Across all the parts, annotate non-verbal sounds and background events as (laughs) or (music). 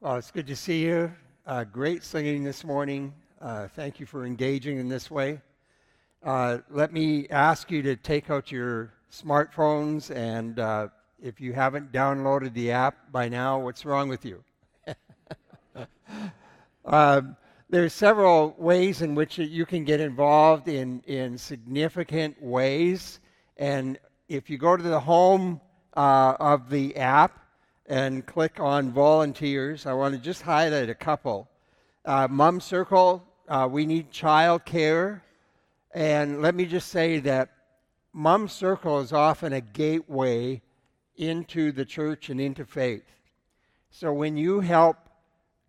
Well, it's good to see you. Uh, great singing this morning. Uh, thank you for engaging in this way. Uh, let me ask you to take out your smartphones, and uh, if you haven't downloaded the app by now, what's wrong with you? (laughs) Um, there's several ways in which you can get involved in, in significant ways. And if you go to the home uh, of the app and click on volunteers, I want to just highlight a couple. Uh, Mom Circle, uh, we need child care. And let me just say that Mom Circle is often a gateway into the church and into faith. So when you help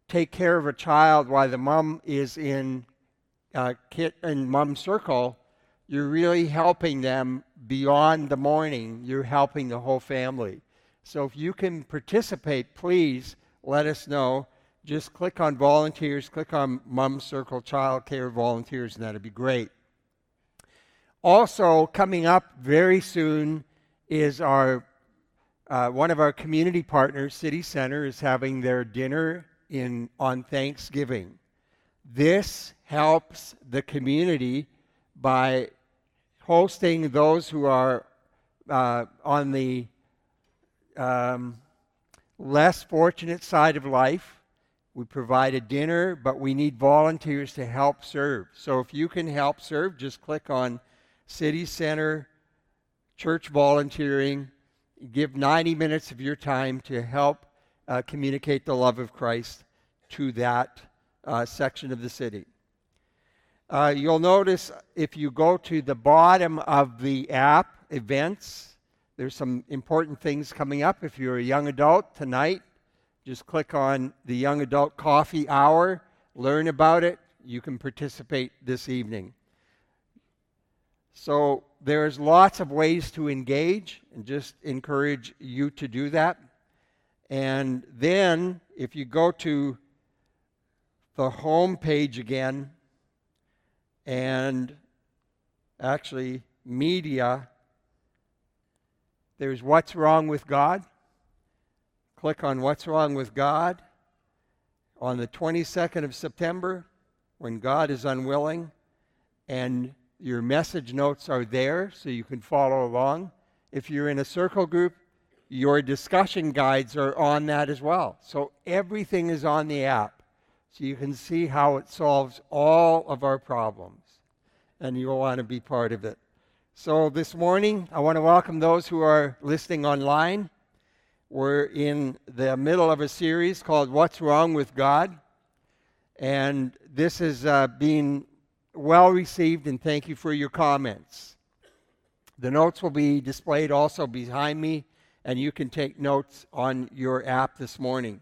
take care of a child while the mom is in uh, kit in mom circle, you're really helping them beyond the morning. You're helping the whole family. So if you can participate, please let us know. Just click on volunteers, click on Mom Circle Child Care Volunteers, and that'd be great. Also, coming up very soon is our uh, one of our community partners, City Center, is having their dinner in, on Thanksgiving. This helps the community by hosting those who are uh, on the um, less fortunate side of life. We provide a dinner, but we need volunteers to help serve. So if you can help serve, just click on City Center Church Volunteering. Give 90 minutes of your time to help uh, communicate the love of Christ to that uh, section of the city. Uh, you'll notice if you go to the bottom of the app, events, there's some important things coming up. If you're a young adult tonight, just click on the Young Adult Coffee Hour, learn about it. You can participate this evening. So there's lots of ways to engage, and just encourage you to do that. And then, if you go to the home page again, and actually, media, there's What's Wrong with God. Click on What's Wrong with God. On the 22nd of September, when God is unwilling, and your message notes are there so you can follow along. If you're in a circle group, your discussion guides are on that as well. So everything is on the app. So you can see how it solves all of our problems. And you'll want to be part of it. So this morning, I want to welcome those who are listening online. We're in the middle of a series called What's Wrong with God? And this is uh, being well received, and thank you for your comments. The notes will be displayed also behind me and you can take notes on your app this morning.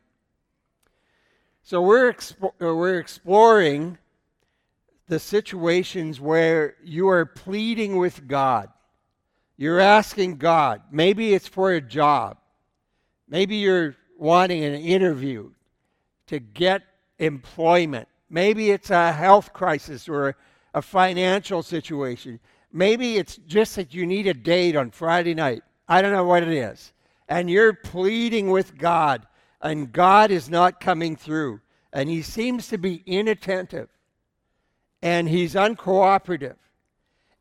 So we're, expo- uh, we're exploring the situations where you are pleading with God. You're asking God. Maybe it's for a job. Maybe you're wanting an interview to get employment. Maybe it's a health crisis or a financial situation. Maybe it's just that you need a date on Friday night. I don't know what it is. And you're pleading with God, and God is not coming through. And He seems to be inattentive, and He's uncooperative,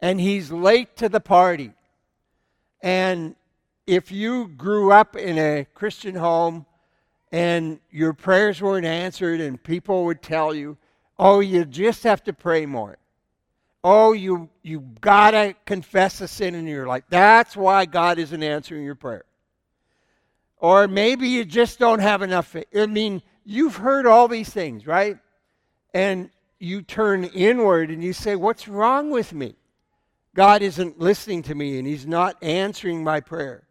and He's late to the party. And if you grew up in a Christian home and your prayers weren't answered, and people would tell you, oh, you just have to pray more. Oh, you you gotta confess a sin in your life. That's why God isn't answering your prayer. Or maybe you just don't have enough faith. I mean, you've heard all these things, right? And you turn inward and you say, What's wrong with me? God isn't listening to me and He's not answering my prayer.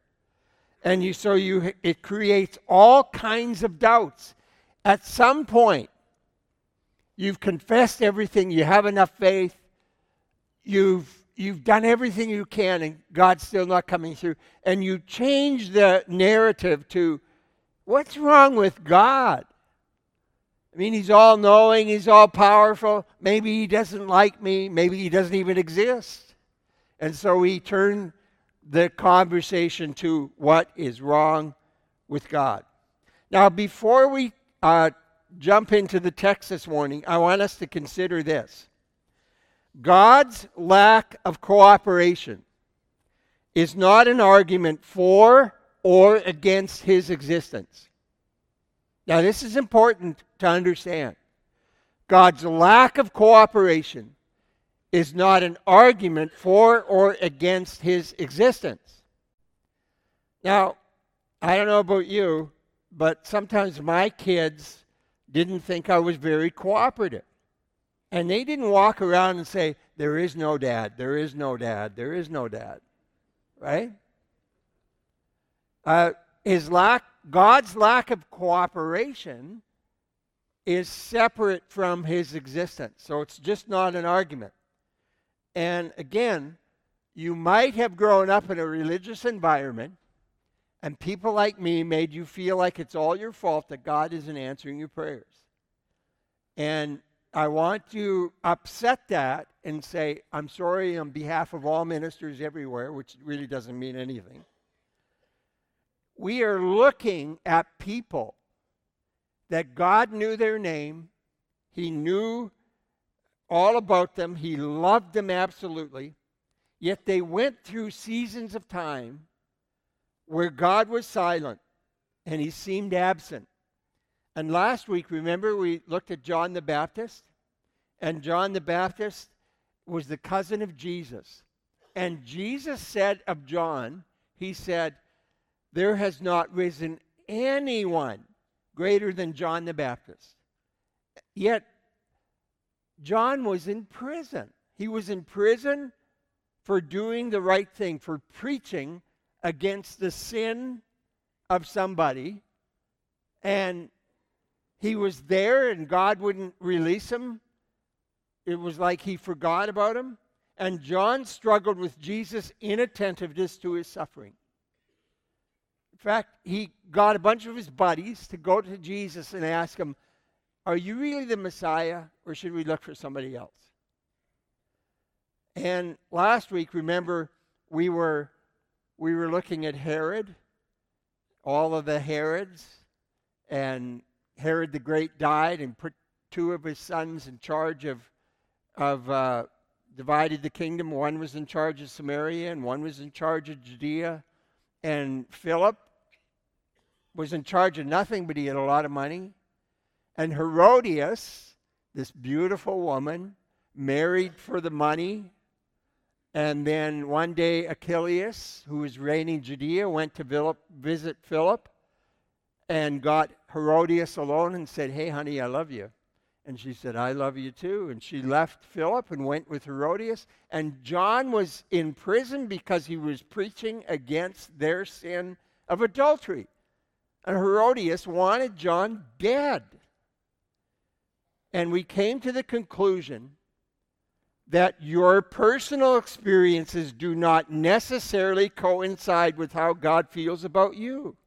And you, so you, it creates all kinds of doubts. At some point, you've confessed everything, you have enough faith, you've you've done everything you can and God's still not coming through and you change the narrative to what's wrong with God? I mean, he's all knowing, he's all powerful. Maybe he doesn't like me, maybe he doesn't even exist. And so we turn the conversation to what is wrong with God. Now, before we uh, jump into the text this morning, I want us to consider this God's lack of cooperation is not an argument for or against his existence. Now, this is important to understand. God's lack of cooperation is not an argument for or against his existence. Now, I don't know about you, but sometimes my kids didn't think I was very cooperative. And they didn't walk around and say, There is no dad, there is no dad, there is no dad. Right? Uh, his lack, God's lack of cooperation is separate from his existence. So it's just not an argument. And again, you might have grown up in a religious environment and people like me made you feel like it's all your fault that God isn't answering your prayers. And I want to upset that and say, I'm sorry on behalf of all ministers everywhere, which really doesn't mean anything. We are looking at people that God knew their name, He knew all about them, He loved them absolutely, yet they went through seasons of time where God was silent and he seemed absent. And last week, remember, we looked at John the Baptist? And John the Baptist was the cousin of Jesus. And Jesus said of John, He said, There has not risen anyone greater than John the Baptist. Yet, John was in prison. He was in prison for doing the right thing, for preaching against the sin of somebody, and he was there and God wouldn't release him. It was like he forgot about him. And John struggled with Jesus' inattentiveness to his suffering. In fact, he got a bunch of his buddies to go to Jesus and ask him, Are you really the Messiah, or should we look for somebody else? And last week, remember, we were we were looking at Herod, all of the Herods, and Herod the Great died and put two of his sons in charge of, of uh, divided the kingdom. One was in charge of Samaria and one was in charge of Judea. And Philip was in charge of nothing, but he had a lot of money. And Herodias, this beautiful woman, married for the money and then one day, Archelaus, who was reigning Judea, went to Philip, visit Philip and got Herodias alone and said, Hey, honey, I love you. And she said, I love you too. And she mm-hmm. left Philip and went with Herodias. And John was in prison because he was preaching against their sin of adultery. And Herodias wanted John dead. And we came to the conclusion that your personal experiences do not necessarily coincide with how God feels about you.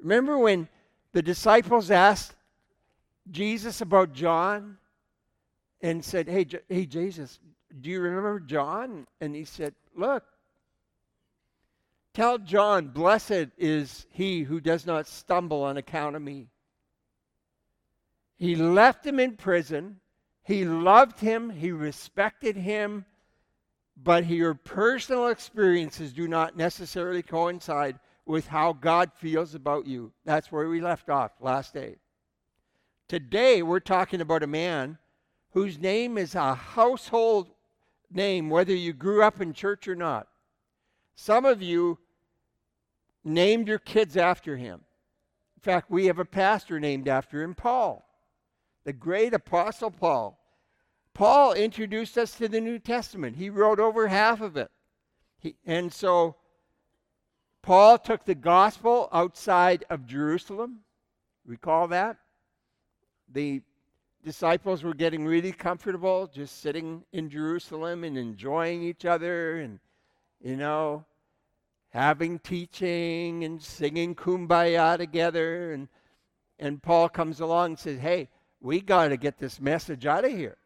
Remember when the disciples asked Jesus about John and said, Hey, hey Jesus, do you remember John? And he said, Look, tell John, blessed is he who does not stumble on account of me. He left him in prison he loved him, he respected him, but your personal experiences do not necessarily coincide with how God feels about you. That's where we left off last day. Today, we're talking about a man whose name is a household name, whether you grew up in church or not. Some of you named your kids after him. In fact, we have a pastor named after him, Paul the great apostle Paul. Paul introduced us to the New Testament. He wrote over half of it. He, and so Paul took the gospel outside of Jerusalem. Recall that? The disciples were getting really comfortable just sitting in Jerusalem and enjoying each other and, you know, having teaching and singing kumbaya together. And, and Paul comes along and says, Hey, we got to get this message out of here.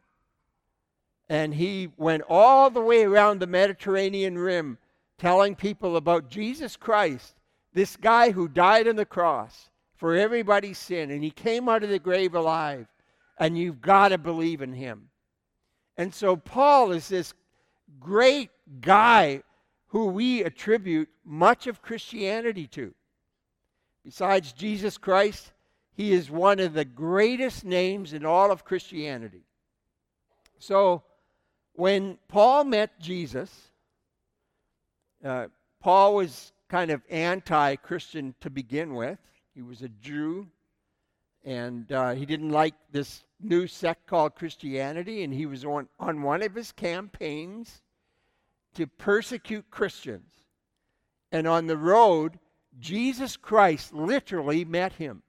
And he went all the way around the Mediterranean rim telling people about Jesus Christ, this guy who died on the cross for everybody's sin, and he came out of the grave alive, and you've got to believe in him. And so Paul is this great guy who we attribute much of Christianity to. Besides Jesus Christ, he is one of the greatest names in all of Christianity. So, when Paul met Jesus, uh, Paul was kind of anti Christian to begin with. He was a Jew, and uh, he didn't like this new sect called Christianity, and he was on, on one of his campaigns to persecute Christians. And on the road, Jesus Christ literally met him,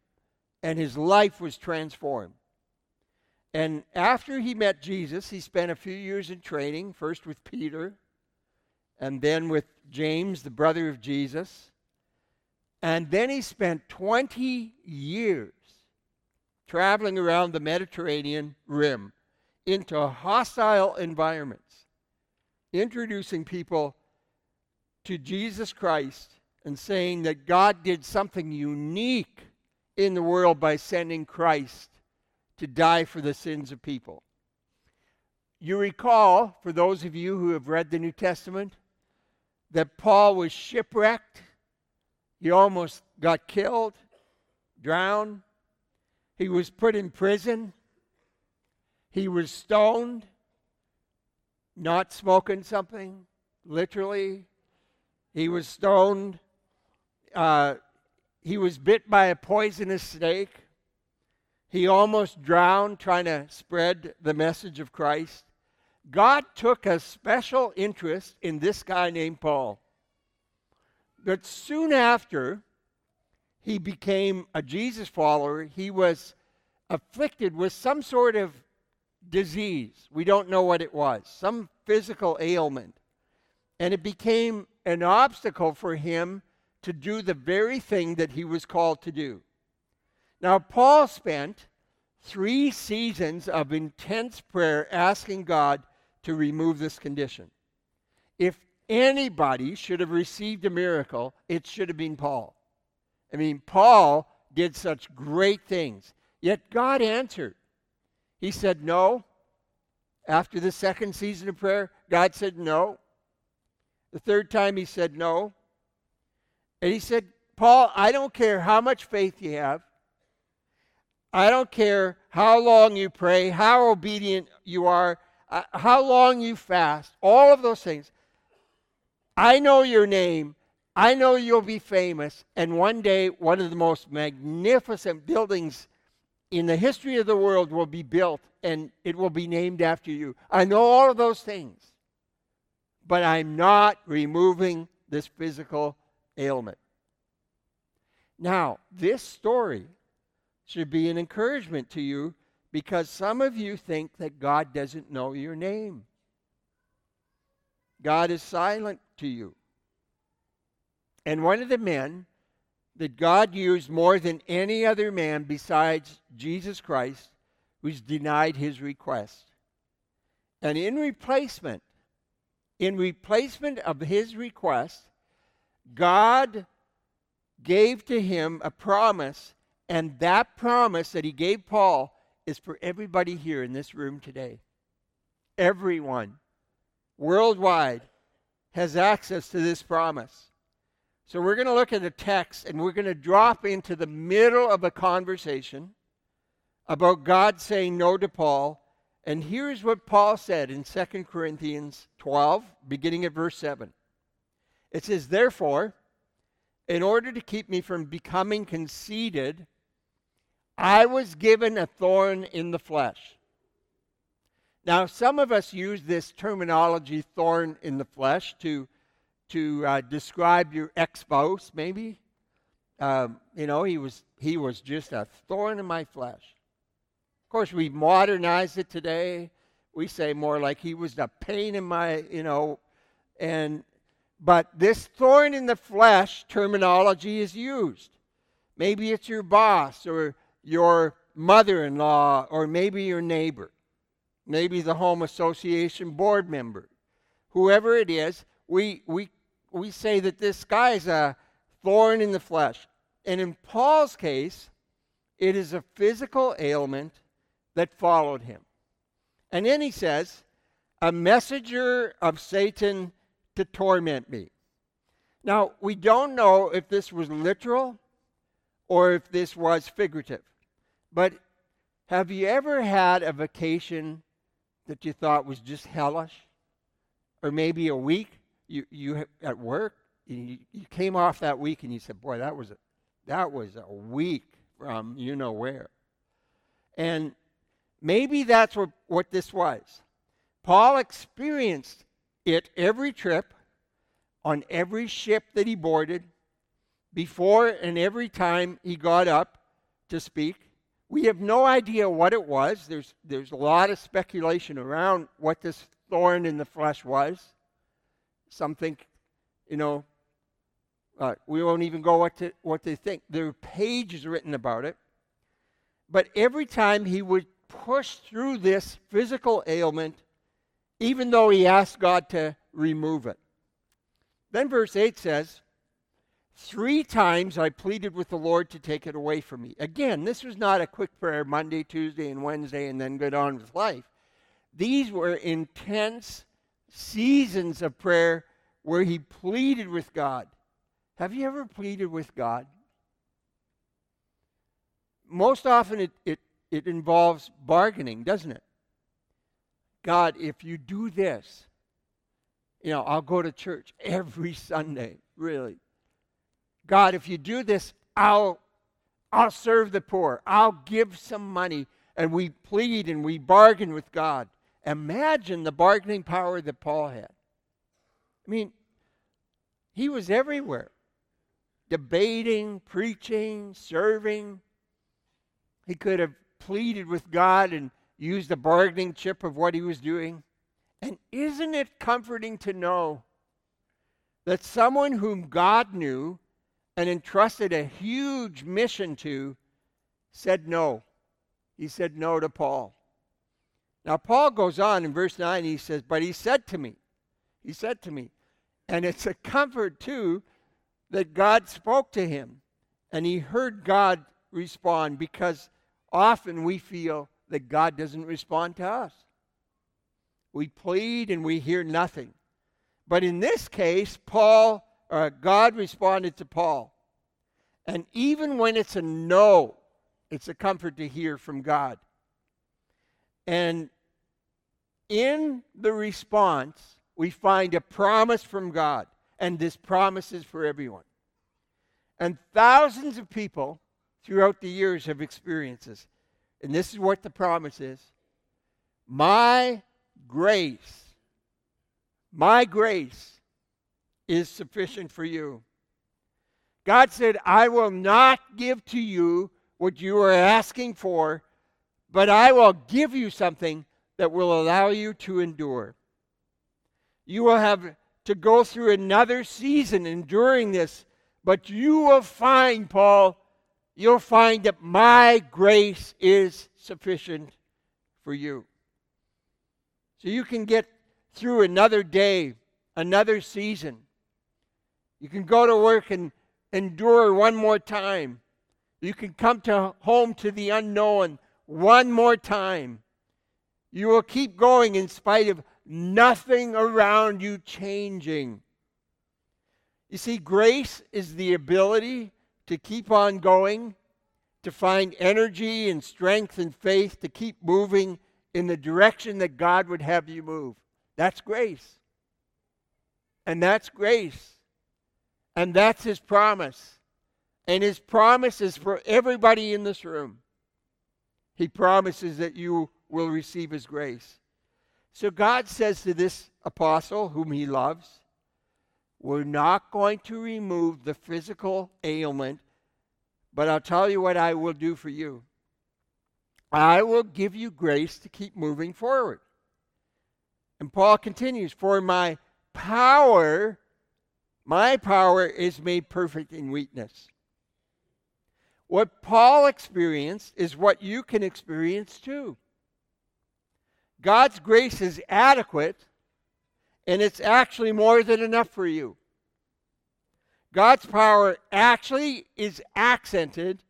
and his life was transformed. And after he met Jesus, he spent a few years in training, first with Peter, and then with James, the brother of Jesus. And then he spent 20 years traveling around the Mediterranean rim into hostile environments, introducing people to Jesus Christ and saying that God did something unique in the world by sending Christ to die for the sins of people. You recall, for those of you who have read the New Testament, that Paul was shipwrecked. He almost got killed, drowned. He was put in prison. He was stoned, not smoking something, literally. He was stoned. Uh, he was bit by a poisonous snake. He almost drowned trying to spread the message of Christ. God took a special interest in this guy named Paul. But soon after he became a Jesus follower, he was afflicted with some sort of disease. We don't know what it was, some physical ailment. And it became an obstacle for him to do the very thing that he was called to do. Now, Paul spent three seasons of intense prayer asking God to remove this condition. If anybody should have received a miracle, it should have been Paul. I mean, Paul did such great things, yet God answered. He said no. After the second season of prayer, God said no. The third time, he said no. And he said, Paul, I don't care how much faith you have. I don't care how long you pray, how obedient you are, uh, how long you fast, all of those things. I know your name. I know you'll be famous. And one day, one of the most magnificent buildings in the history of the world will be built and it will be named after you. I know all of those things. But I'm not removing this physical ailment. Now, this story should be an encouragement to you because some of you think that God doesn't know your name. God is silent to you. And one of the men that God used more than any other man besides Jesus Christ was denied his request. And in replacement, in replacement of his request, God gave to him a promise, and that promise that he gave Paul is for everybody here in this room today. Everyone worldwide has access to this promise. So we're going to look at a text and we're going to drop into the middle of a conversation about God saying no to Paul. And here's what Paul said in 2 Corinthians 12, beginning at verse 7. It says, Therefore, in order to keep me from becoming conceited, I was given a thorn in the flesh. Now, some of us use this terminology, thorn in the flesh, to, to uh, describe your ex spouse, maybe. Um, you know, he was, he was just a thorn in my flesh. Of course, we modernized it today. We say more like he was a pain in my, you know, and but this thorn in the flesh terminology is used. Maybe it's your boss or your mother in law, or maybe your neighbor, maybe the home association board member. Whoever it is, we, we, we say that this guy is a thorn in the flesh. and in Paul's case, it is a physical ailment that followed him. And then he says, a messenger of Satan to torment me. Now, we don't know if this was literal or if this was figurative. But have you ever had a vacation that you thought was just hellish? Or maybe a week you, you at work, you, you came off that week and you said, Boy, that was a, that was a week from you know where. And maybe that's what, what this was. Paul experienced it every trip, on every ship that he boarded, before and every time he got up to speak. We have no idea what it was. There's, there's a lot of speculation around what this thorn in the flesh was. Some think, you know, uh, we won't even go what, to, what they think. There are pages written about it. But every time he would push through this physical ailment, even though he asked God to remove it. Then verse 8 says, Three times I pleaded with the Lord to take it away from me. Again, this was not a quick prayer Monday, Tuesday, and Wednesday, and then get on with life. These were intense seasons of prayer where he pleaded with God. Have you ever pleaded with God? Most often it, it, it involves bargaining, doesn't it? God, if you do this, you know, I'll go to church every Sunday, really. God, if you do this, I'll I'll serve the poor. I'll give some money. And we plead and we bargain with God. Imagine the bargaining power that Paul had. I mean, he was everywhere debating, preaching, serving. He could have pleaded with God and used the bargaining chip of what he was doing. And isn't it comforting to know that someone whom God knew and entrusted a huge mission to said no? He said no to Paul. Now, Paul goes on in verse 9, he says, But he said to me, he said to me, and it's a comfort too that God spoke to him and he heard God respond because often we feel that God doesn't respond to us. We plead and we hear nothing. But in this case, Paul, uh, God responded to Paul. And even when it's a no, it's a comfort to hear from God. And in the response, we find a promise from God. And this promise is for everyone. And thousands of people throughout the years have experienced this. And this is what the promise is My grace, my grace is sufficient for you. God said, I will not give to you what you are asking for, but I will give you something that will allow you to endure. You will have to go through another season enduring this, but you will find, Paul, you'll find that my grace is sufficient for you. So you can get through another day, another season. You can go to work and endure one more time. You can come to home to the unknown one more time. You will keep going in spite of nothing around you changing. You see, grace is the ability to keep on going, to find energy and strength and faith to keep moving in the direction that God would have you move. That's grace. And that's grace. And that's His promise. And His promise is for everybody in this room. He promises that you will receive His grace. So God says to this apostle, whom He loves, we're not going to remove the physical ailment, but I'll tell you what I will do for you. I will give you grace to keep moving forward. And Paul continues, For my power, my power is made perfect in weakness. What Paul experienced is what you can experience too. God's grace is adequate, and it's actually more than enough for you. God's power actually is accented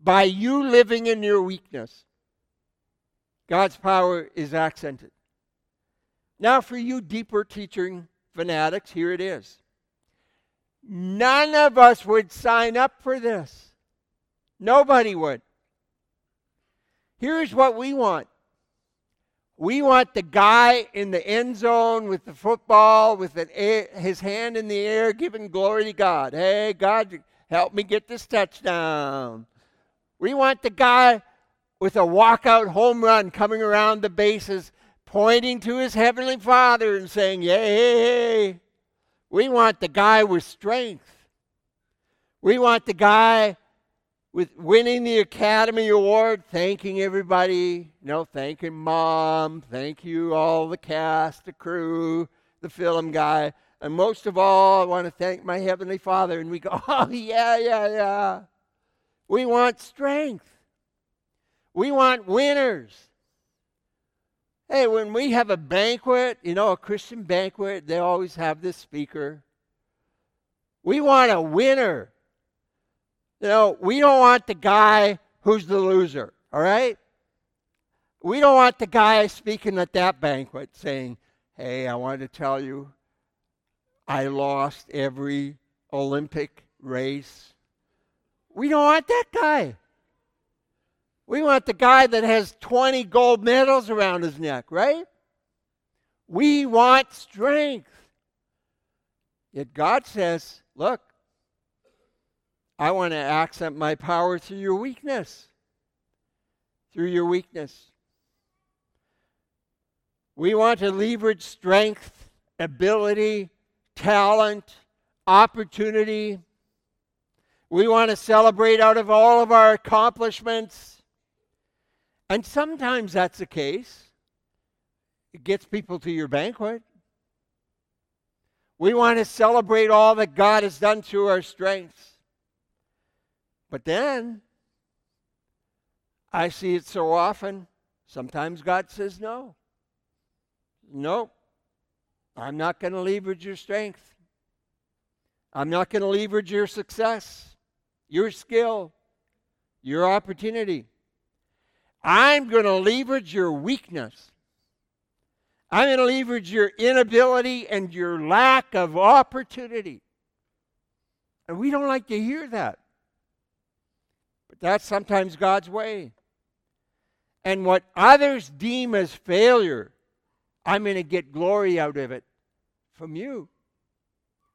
by you living in your weakness. God's power is accented. Now, for you deeper teaching fanatics, here it is. None of us would sign up for this. Nobody would. Here's what we want we want the guy in the end zone with the football, with air, his hand in the air, giving glory to God. Hey, God, help me get this touchdown. We want the guy with a walkout home run coming around the bases, pointing to his heavenly Father and saying, Yay! We want the guy with strength. We want the guy with winning the Academy Award, thanking everybody, you know, thanking mom, thank you, all the cast, the crew, the film guy. And most of all, I want to thank my Heavenly Father. And we go, (laughs) oh, yeah, yeah, yeah. We want strength. We want winners. Hey, when we have a banquet, you know, a Christian banquet, they always have this speaker. We want a winner. You know, we don't want the guy who's the loser, all right? We don't want the guy speaking at that banquet saying, Hey, I want to tell you, I lost every Olympic race. We don't want that guy. We want the guy that has 20 gold medals around his neck, right? We want strength. Yet God says, Look, I want to accent my power through your weakness. Through your weakness. We want to leverage strength, ability, talent, opportunity. We want to celebrate out of all of our accomplishments. And sometimes that's the case. It gets people to your banquet. We want to celebrate all that God has done through our strengths. But then, I see it so often, sometimes God says no. Nope. I'm not going to leverage your strength. I'm not going to leverage your success, your skill, your opportunity. I'm going to leverage your weakness. I'm going to leverage your inability and your lack of opportunity. And we don't like to hear that. That's sometimes God's way. And what others deem as failure, I'm going to get glory out of it from you.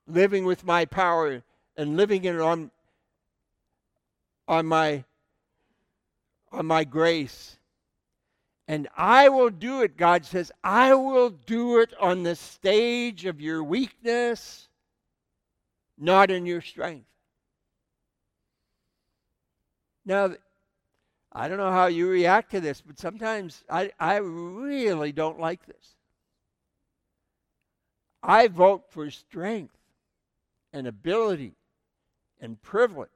Living with my power and living it on, on, my, on my grace. And I will do it, God says, I will do it on the stage of your weakness, not in your strength. Now, I don't know how you react to this, but sometimes I, I really don't like this. I vote for strength and ability and privilege.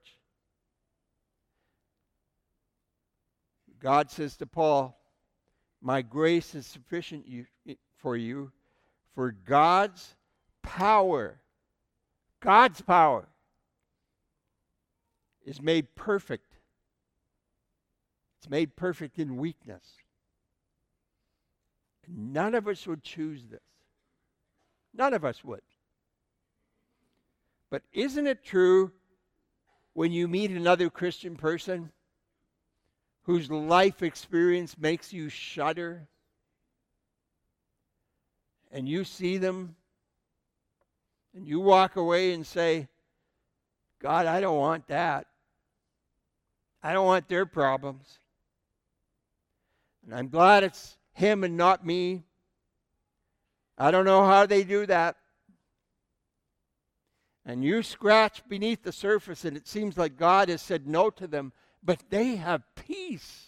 God says to Paul, My grace is sufficient you, for you, for God's power, God's power, is made perfect made perfect in weakness. None of us would choose this. None of us would. But isn't it true when you meet another Christian person whose life experience makes you shudder? And you see them and you walk away and say, God, I don't want that. I don't want their problems. And I'm glad it's him and not me. I don't know how they do that. And you scratch beneath the surface, and it seems like God has said no to them, but they have peace.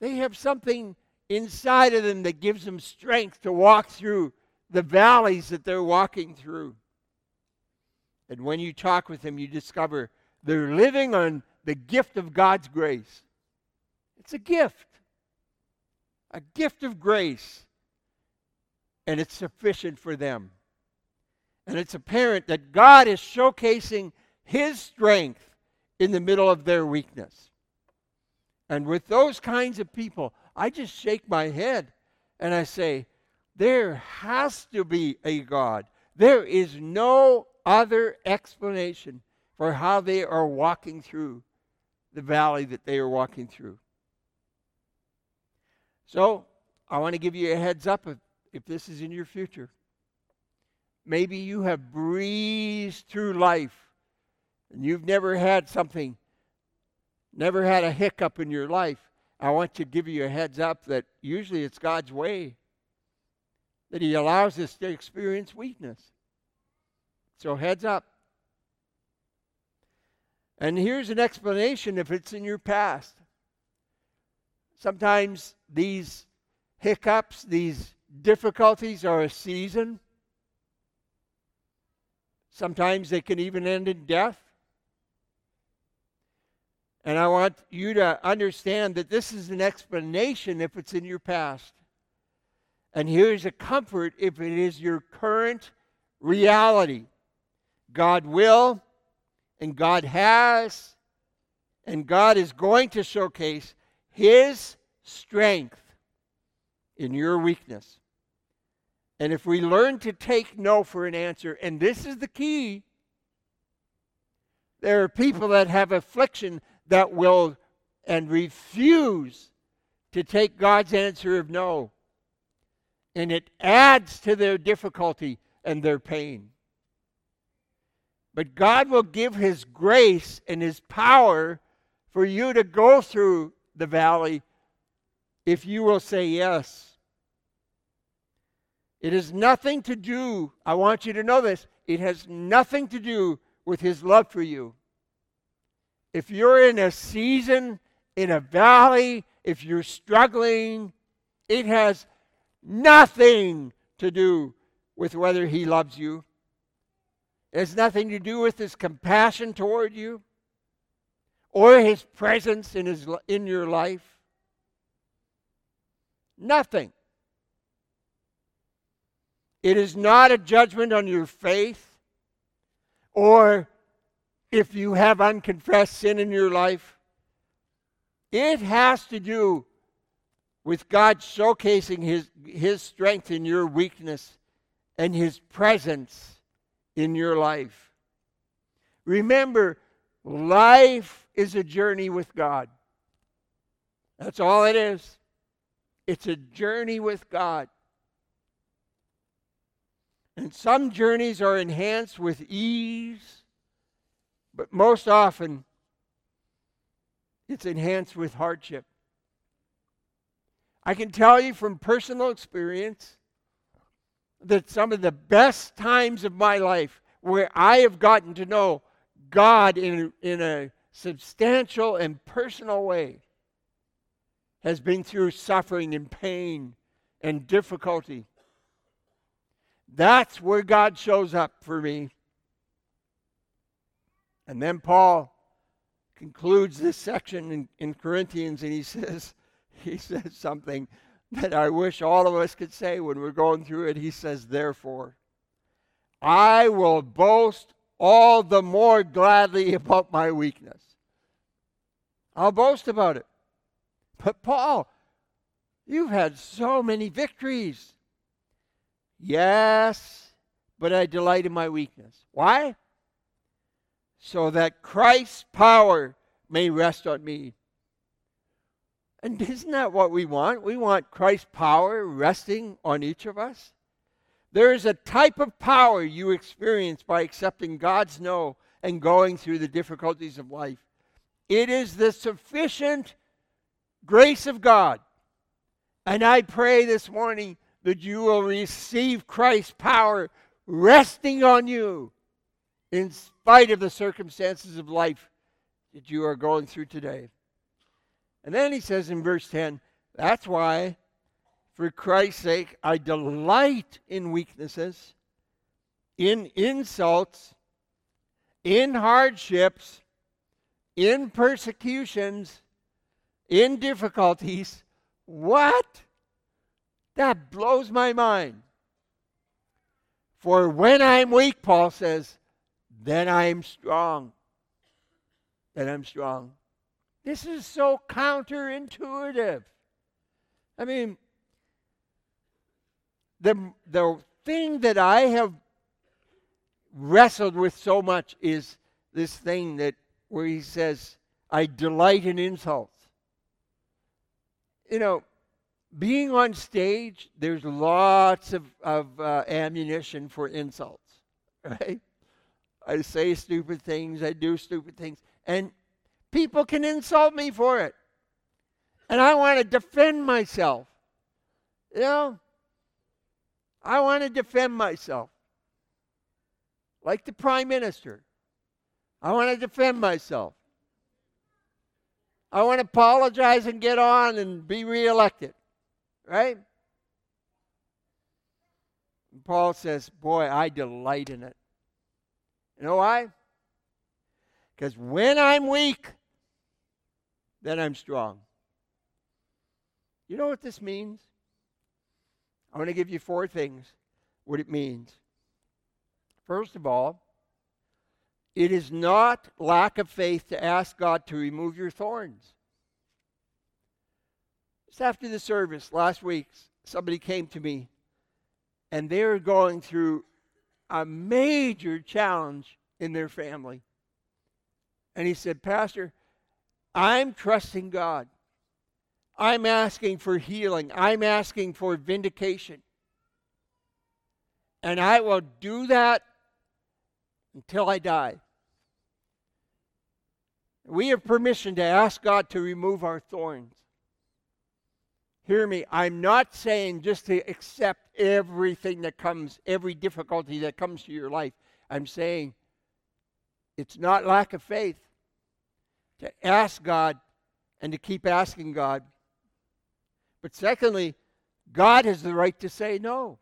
They have something inside of them that gives them strength to walk through the valleys that they're walking through. And when you talk with them, you discover they're living on the gift of God's grace. It's a gift a gift of grace, and it's sufficient for them. And it's apparent that God is showcasing His strength in the middle of their weakness. And with those kinds of people, I just shake my head and I say, there has to be a God. There is no other explanation for how they are walking through the valley that they are walking through. So, I want to give you a heads up if, if this is in your future. Maybe you have breezed through life and you've never had something, never had a hiccup in your life. I want to give you a heads up that usually it's God's way, that He allows us to experience weakness. So, heads up. And here's an explanation if it's in your past. Sometimes these hiccups, these difficulties are a season. Sometimes they can even end in death. And I want you to understand that this is an explanation if it's in your past. And here's a comfort if it is your current reality. God will, and God has, and God is going to showcase His strength in your weakness. And if we learn to take no for an answer, and this is the key, there are people that have affliction that will and refuse to take God's answer of no. And it adds to their difficulty and their pain. But God will give His grace and His power for you to go through the valley if you will say yes. It has nothing to do, I want you to know this, it has nothing to do with His love for you. If you're in a season, in a valley, if you're struggling, it has nothing to do with whether He loves you. It has nothing to do with His compassion toward you or His presence in, his, in your life. Nothing. It is not a judgment on your faith or if you have unconfessed sin in your life. It has to do with God showcasing his, his strength in your weakness and his presence in your life. Remember, life is a journey with God. That's all it is. It's a journey with God. And some journeys are enhanced with ease but most often, it's enhanced with hardship. I can tell you from personal experience that some of the best times of my life where I have gotten to know God in, in a substantial and personal way has been through suffering and pain and difficulty. That's where God shows up for me. And then Paul concludes this section in, in Corinthians and he (laughs) says, he says something that I wish all of us could say when we're going through it. He says, Therefore, I will boast all the more gladly about my weakness. I'll boast about it. But, Paul, you've had so many victories. Yes, but I delight in my weakness. Why? so that Christ's power may rest on me. And isn't that what we want? We want Christ's power resting on each of us. There is a type of power you experience by accepting God's no and going through the difficulties of life. It is the sufficient grace of God. And I pray this morning that you will receive Christ's power resting on you in spite of the circumstances of life that you are going through today. And then he says in verse 10, that's why, for Christ's sake, I delight in weaknesses, in insults, in hardships, in persecutions, in difficulties. What? That blows my mind. For when I'm weak, Paul says, then I'm strong. Then I'm strong. This is so counterintuitive. I mean, the, the thing that I have wrestled with so much is this thing that where he says, I delight in insults. You know, being on stage, there's lots of, of uh, ammunition for insults, (laughs) right? I say stupid things, I do stupid things, and people can insult me for it. And I want to defend myself. You know, I want to defend myself. Like the prime minister. I want to defend myself. I want to apologize and get on and be reelected. Right? And Paul says, Boy, I delight in it. You know why? Because when I'm weak, then I'm strong. You know what this means? I'm going to give you four things what it means. First of all, it is not lack of faith to ask God to remove your thorns. Just after the service last week, somebody came to me and they were going through a major challenge in their family. And he said, Pastor, I'm trusting God. I'm asking for healing. I'm asking for vindication. And I will do that until I die. We have permission to ask God to remove our thorns. Hear me, I'm not saying just to accept everything that comes, every difficulty that comes to your life. I'm saying it's not lack of faith to ask God and to keep asking God but secondly, God has the right to say no.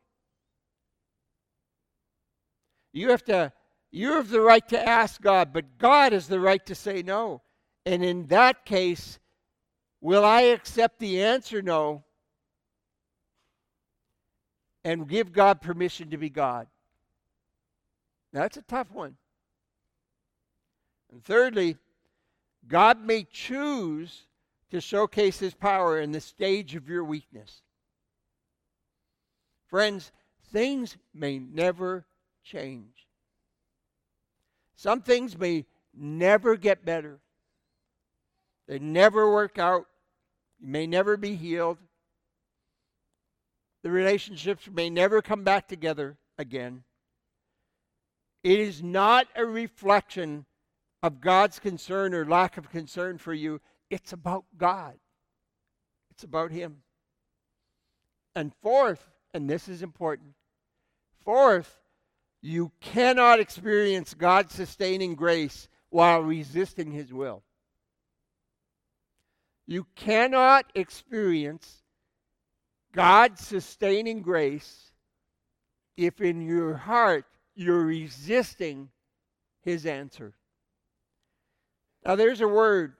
You have to you have the right to ask God, but God has the right to say no. And in that case, will I accept the answer no and give God permission to be God? That's a tough one. And thirdly, God may choose to showcase his power in the stage of your weakness. Friends, things may never change. Some things may never get better. They never work out. You may never be healed. The relationships may never come back together again. It is not a reflection of God's concern or lack of concern for you. It's about God, it's about Him. And fourth, and this is important, fourth, you cannot experience God's sustaining grace while resisting His will. You cannot experience God's sustaining grace if in your heart you're resisting His answer. Now, there's a word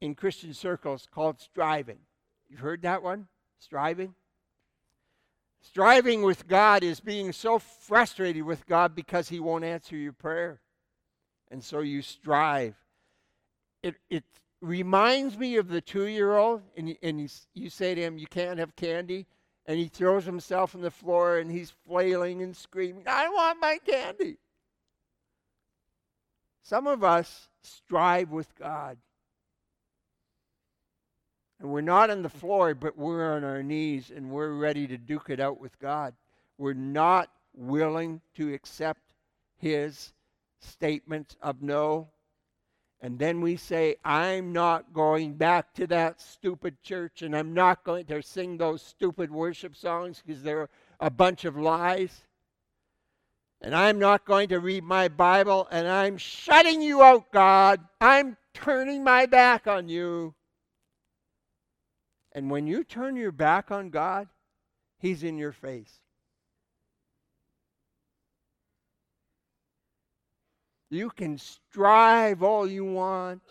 in Christian circles called striving. You've heard that one? Striving? Striving with God is being so frustrated with God because He won't answer your prayer. And so you strive. It, it reminds me of the two year old, and, and you say to him, You can't have candy. And he throws himself on the floor and he's flailing and screaming, I want my candy. Some of us strive with God. And we're not on the floor, but we're on our knees and we're ready to duke it out with God. We're not willing to accept His statement of no. And then we say, I'm not going back to that stupid church and I'm not going to sing those stupid worship songs because they're a bunch of lies. And I'm not going to read my Bible and I'm shutting you out, God. I'm turning my back on you. And when you turn your back on God, He's in your face. You can strive all you want.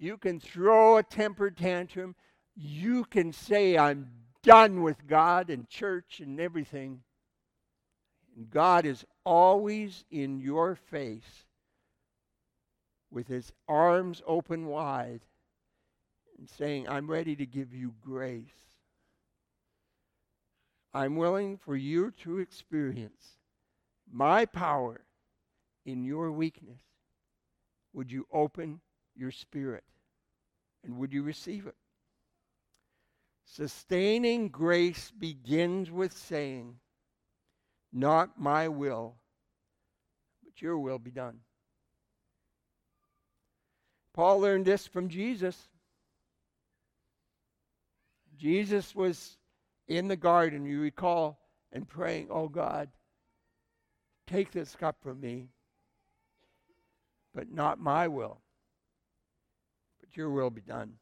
You can throw a temper tantrum. You can say, I'm done with God and church and everything. God is always in your face with his arms open wide and saying, I'm ready to give you grace. I'm willing for you to experience my power in your weakness. Would you open your spirit? And would you receive it? Sustaining grace begins with saying, Not my will, but your will be done. Paul learned this from Jesus. Jesus was in the garden, you recall, and praying, Oh God, take this cup from me, but not my will, but your will be done.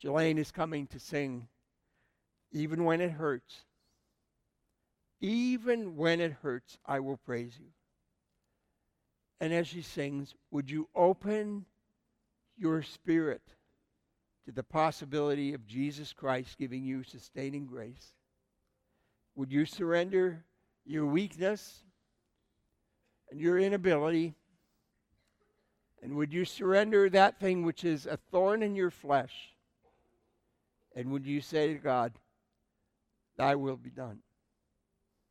Jelaine is coming to sing, even when it hurts. Even when it hurts, I will praise you. And as she sings, would you open your spirit to the possibility of Jesus Christ giving you sustaining grace? Would you surrender your weakness and your inability? And would you surrender that thing which is a thorn in your flesh? And would you say to God, Thy will be done?